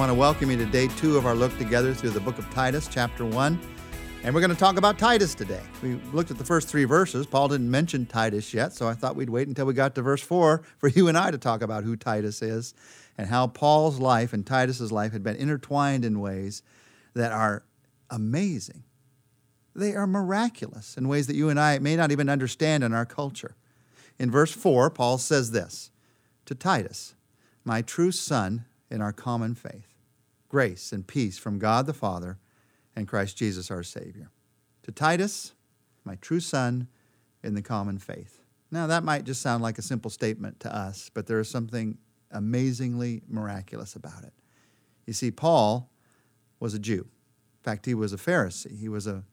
want to welcome you to day two of our look together through the book of Titus, chapter one. And we're going to talk about Titus today. We looked at the first three verses. Paul didn't mention Titus yet, so I thought we'd wait until we got to verse four for you and I to talk about who Titus is and how Paul's life and Titus's life had been intertwined in ways that are amazing. They are miraculous in ways that you and I may not even understand in our culture. In verse 4, Paul says this to Titus, my true son in our common faith, grace and peace from God the Father and Christ Jesus our Savior. To Titus, my true son in the common faith. Now, that might just sound like a simple statement to us, but there is something amazingly miraculous about it. You see, Paul was a Jew. In fact, he was a Pharisee. He was a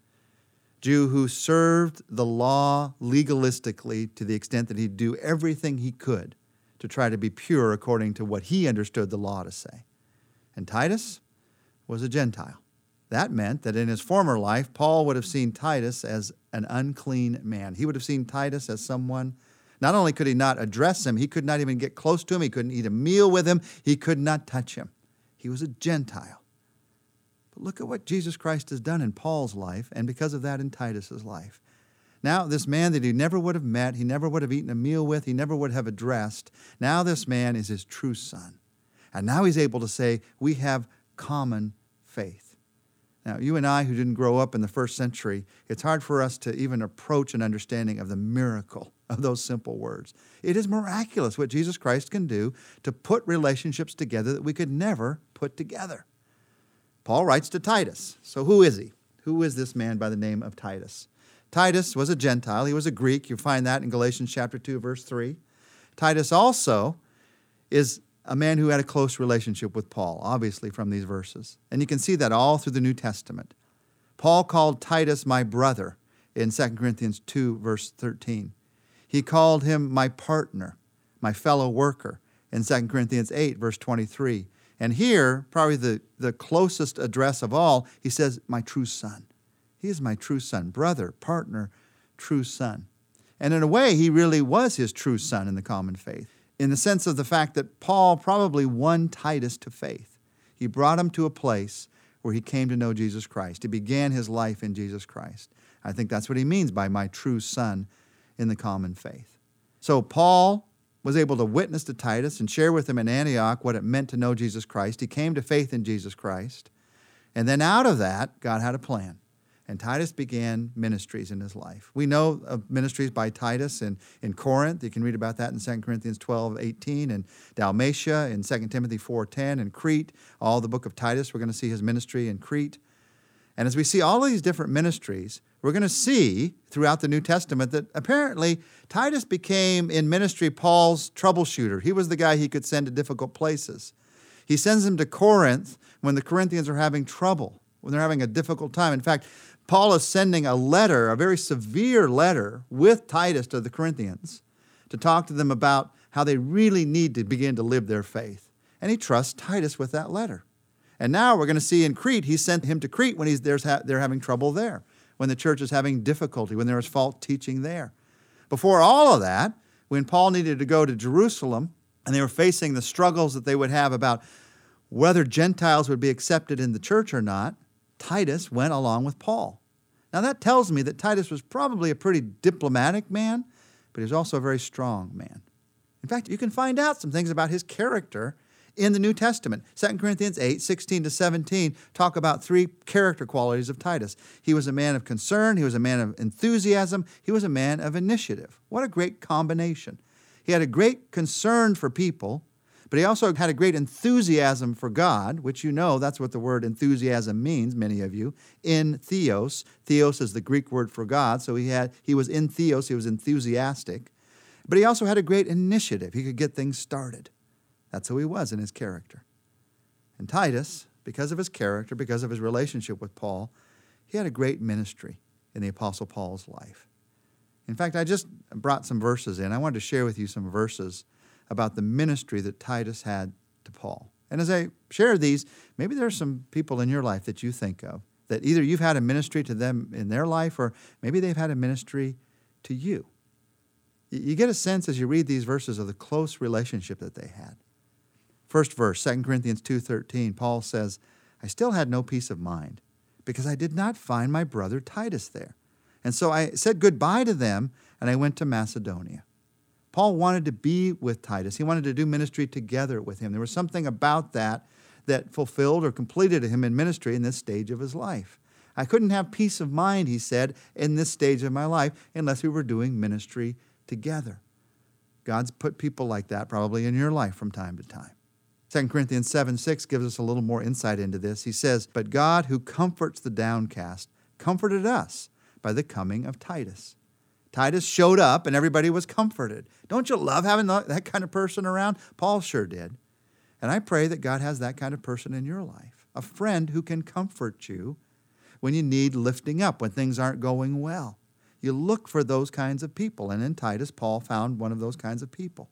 Jew who served the law legalistically to the extent that he'd do everything he could to try to be pure according to what he understood the law to say. And Titus was a Gentile. That meant that in his former life, Paul would have seen Titus as an unclean man. He would have seen Titus as someone, not only could he not address him, he could not even get close to him, he couldn't eat a meal with him, he could not touch him. He was a Gentile. But look at what Jesus Christ has done in Paul's life, and because of that, in Titus's life. Now, this man that he never would have met, he never would have eaten a meal with, he never would have addressed, now this man is his true son. And now he's able to say, We have common faith. Now, you and I who didn't grow up in the first century, it's hard for us to even approach an understanding of the miracle of those simple words. It is miraculous what Jesus Christ can do to put relationships together that we could never put together. Paul writes to Titus. So, who is he? Who is this man by the name of Titus? Titus was a Gentile, he was a Greek. You find that in Galatians chapter 2, verse 3. Titus also is a man who had a close relationship with Paul, obviously, from these verses. And you can see that all through the New Testament. Paul called Titus my brother in 2 Corinthians 2, verse 13. He called him my partner, my fellow worker in 2 Corinthians 8, verse 23. And here, probably the, the closest address of all, he says, my true son. He is my true son, brother, partner, true son. And in a way, he really was his true son in the common faith in the sense of the fact that Paul probably won Titus to faith. He brought him to a place where he came to know Jesus Christ. He began his life in Jesus Christ. I think that's what he means by my true son in the common faith. So Paul was able to witness to Titus and share with him in Antioch what it meant to know Jesus Christ. He came to faith in Jesus Christ. And then out of that, God had a plan. And Titus began ministries in his life. We know of ministries by Titus in, in Corinth. You can read about that in 2 Corinthians 12, 18, and Dalmatia, in 2 Timothy 4, 10, and Crete. All the book of Titus, we're going to see his ministry in Crete. And as we see all of these different ministries, we're going to see throughout the New Testament that apparently Titus became in ministry Paul's troubleshooter. He was the guy he could send to difficult places. He sends him to Corinth when the Corinthians are having trouble, when they're having a difficult time. In fact, Paul is sending a letter, a very severe letter, with Titus to the Corinthians to talk to them about how they really need to begin to live their faith. And he trusts Titus with that letter. And now we're going to see in Crete, he sent him to Crete when he's, they're having trouble there, when the church is having difficulty, when there is false teaching there. Before all of that, when Paul needed to go to Jerusalem and they were facing the struggles that they would have about whether Gentiles would be accepted in the church or not, Titus went along with Paul. Now, that tells me that Titus was probably a pretty diplomatic man, but he was also a very strong man. In fact, you can find out some things about his character in the New Testament. 2 Corinthians 8, 16 to 17 talk about three character qualities of Titus. He was a man of concern, he was a man of enthusiasm, he was a man of initiative. What a great combination. He had a great concern for people, but he also had a great enthusiasm for God, which you know that's what the word enthusiasm means, many of you, in theos. Theos is the Greek word for God, so he had he was in theos, he was enthusiastic. But he also had a great initiative. He could get things started. That's who he was in his character. And Titus, because of his character, because of his relationship with Paul, he had a great ministry in the Apostle Paul's life. In fact, I just brought some verses in. I wanted to share with you some verses about the ministry that Titus had to Paul. And as I share these, maybe there are some people in your life that you think of that either you've had a ministry to them in their life or maybe they've had a ministry to you. You get a sense as you read these verses of the close relationship that they had. First verse, 2 Corinthians 2:13, Paul says, "I still had no peace of mind because I did not find my brother Titus there. And so I said goodbye to them and I went to Macedonia." Paul wanted to be with Titus. He wanted to do ministry together with him. There was something about that that fulfilled or completed him in ministry in this stage of his life. I couldn't have peace of mind, he said, in this stage of my life unless we were doing ministry together. God's put people like that probably in your life from time to time. 2 Corinthians 7 6 gives us a little more insight into this. He says, But God, who comforts the downcast, comforted us by the coming of Titus. Titus showed up and everybody was comforted. Don't you love having that kind of person around? Paul sure did. And I pray that God has that kind of person in your life a friend who can comfort you when you need lifting up, when things aren't going well. You look for those kinds of people. And in Titus, Paul found one of those kinds of people.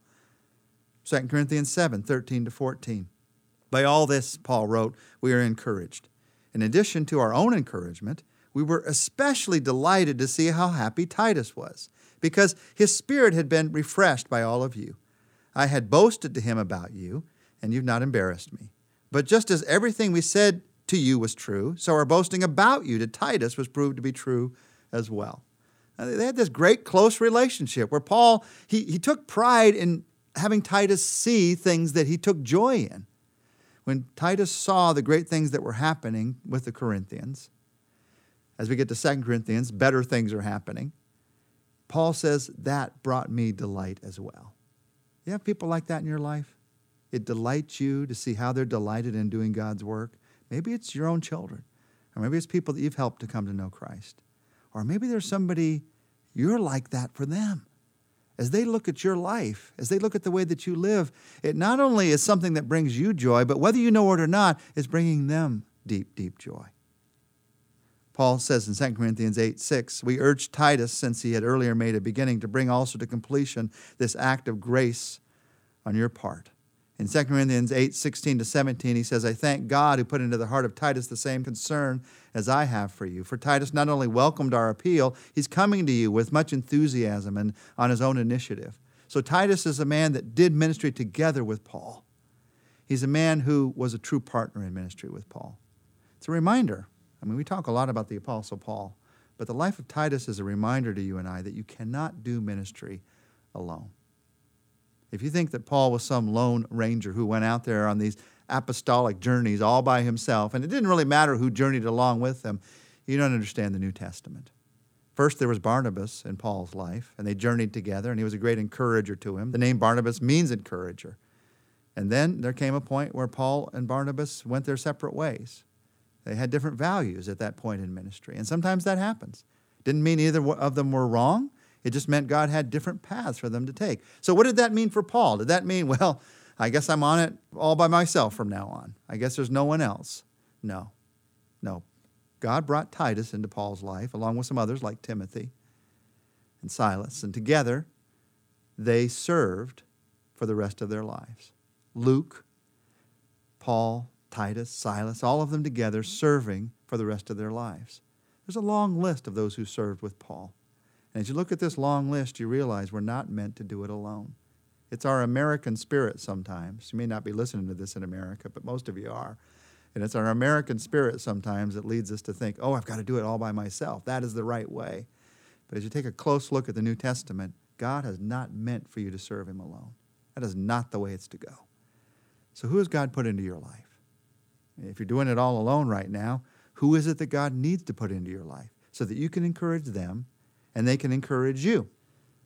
2 Corinthians 7 13 to 14. By all this, Paul wrote, we are encouraged. In addition to our own encouragement, we were especially delighted to see how happy Titus was, because his spirit had been refreshed by all of you. I had boasted to him about you, and you've not embarrassed me. But just as everything we said to you was true, so our boasting about you to Titus was proved to be true as well. Now, they had this great close relationship where Paul, he, he took pride in having Titus see things that he took joy in. When Titus saw the great things that were happening with the Corinthians, as we get to 2 Corinthians, better things are happening. Paul says, that brought me delight as well. You have people like that in your life? It delights you to see how they're delighted in doing God's work. Maybe it's your own children, or maybe it's people that you've helped to come to know Christ. Or maybe there's somebody you're like that for them. As they look at your life, as they look at the way that you live, it not only is something that brings you joy, but whether you know it or not, it's bringing them deep, deep joy. Paul says in 2 Corinthians 8 6, we urge Titus, since he had earlier made a beginning, to bring also to completion this act of grace on your part. In 2 Corinthians 8 16 to 17, he says, I thank God who put into the heart of Titus the same concern as I have for you. For Titus not only welcomed our appeal, he's coming to you with much enthusiasm and on his own initiative. So Titus is a man that did ministry together with Paul. He's a man who was a true partner in ministry with Paul. It's a reminder I mean, we talk a lot about the Apostle Paul, but the life of Titus is a reminder to you and I that you cannot do ministry alone. If you think that Paul was some lone ranger who went out there on these apostolic journeys all by himself, and it didn't really matter who journeyed along with him, you don't understand the New Testament. First, there was Barnabas in Paul's life, and they journeyed together, and he was a great encourager to him. The name Barnabas means encourager. And then there came a point where Paul and Barnabas went their separate ways. They had different values at that point in ministry. And sometimes that happens. Didn't mean either of them were wrong. It just meant God had different paths for them to take. So, what did that mean for Paul? Did that mean, well, I guess I'm on it all by myself from now on? I guess there's no one else? No. No. God brought Titus into Paul's life, along with some others like Timothy and Silas. And together, they served for the rest of their lives. Luke, Paul, Titus, Silas, all of them together serving for the rest of their lives. There's a long list of those who served with Paul. And as you look at this long list, you realize we're not meant to do it alone. It's our American spirit sometimes. You may not be listening to this in America, but most of you are. And it's our American spirit sometimes that leads us to think, oh, I've got to do it all by myself. That is the right way. But as you take a close look at the New Testament, God has not meant for you to serve Him alone. That is not the way it's to go. So, who has God put into your life? If you're doing it all alone right now, who is it that God needs to put into your life so that you can encourage them and they can encourage you?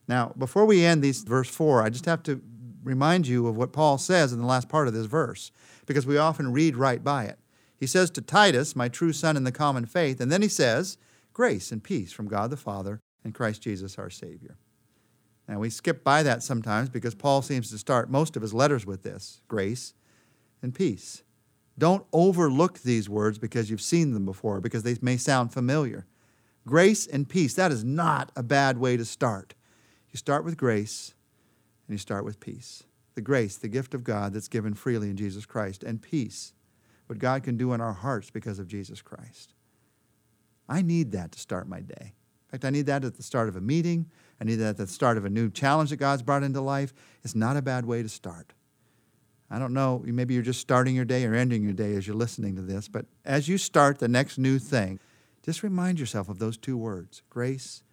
Now, before we end these verse 4, I just have to remind you of what Paul says in the last part of this verse because we often read right by it. He says to Titus, my true son in the common faith, and then he says, grace and peace from God the Father and Christ Jesus our Savior. Now, we skip by that sometimes because Paul seems to start most of his letters with this grace and peace. Don't overlook these words because you've seen them before, because they may sound familiar. Grace and peace, that is not a bad way to start. You start with grace and you start with peace. The grace, the gift of God that's given freely in Jesus Christ, and peace, what God can do in our hearts because of Jesus Christ. I need that to start my day. In fact, I need that at the start of a meeting. I need that at the start of a new challenge that God's brought into life. It's not a bad way to start. I don't know, maybe you're just starting your day or ending your day as you're listening to this, but as you start the next new thing, just remind yourself of those two words grace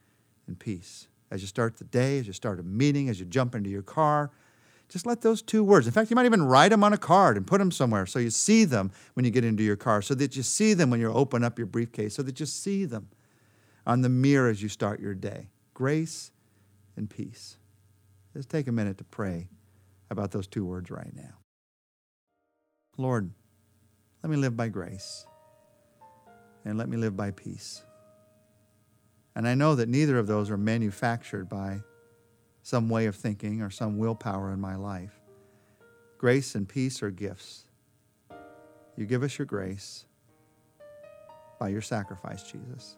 and peace. As you start the day, as you start a meeting, as you jump into your car, just let those two words. In fact, you might even write them on a card and put them somewhere so you see them when you get into your car, so that you see them when you open up your briefcase, so that you see them on the mirror as you start your day. Grace and peace. Just take a minute to pray about those two words right now. Lord, let me live by grace and let me live by peace. And I know that neither of those are manufactured by some way of thinking or some willpower in my life. Grace and peace are gifts. You give us your grace by your sacrifice, Jesus.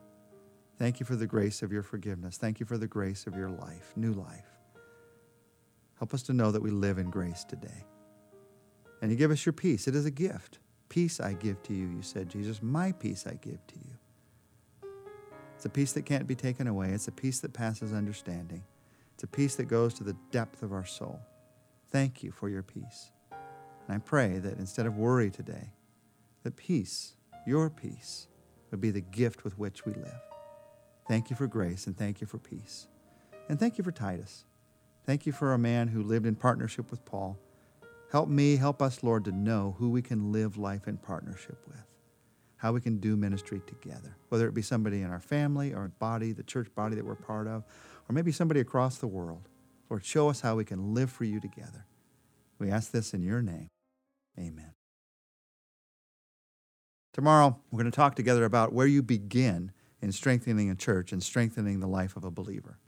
Thank you for the grace of your forgiveness. Thank you for the grace of your life, new life. Help us to know that we live in grace today. And you give us your peace. It is a gift. Peace I give to you, you said, Jesus. My peace I give to you. It's a peace that can't be taken away. It's a peace that passes understanding. It's a peace that goes to the depth of our soul. Thank you for your peace. And I pray that instead of worry today, that peace, your peace, would be the gift with which we live. Thank you for grace and thank you for peace. And thank you for Titus. Thank you for a man who lived in partnership with Paul Help me, help us, Lord, to know who we can live life in partnership with, how we can do ministry together, whether it be somebody in our family or body, the church body that we're part of, or maybe somebody across the world. Lord, show us how we can live for you together. We ask this in your name. Amen. Tomorrow, we're going to talk together about where you begin in strengthening a church and strengthening the life of a believer.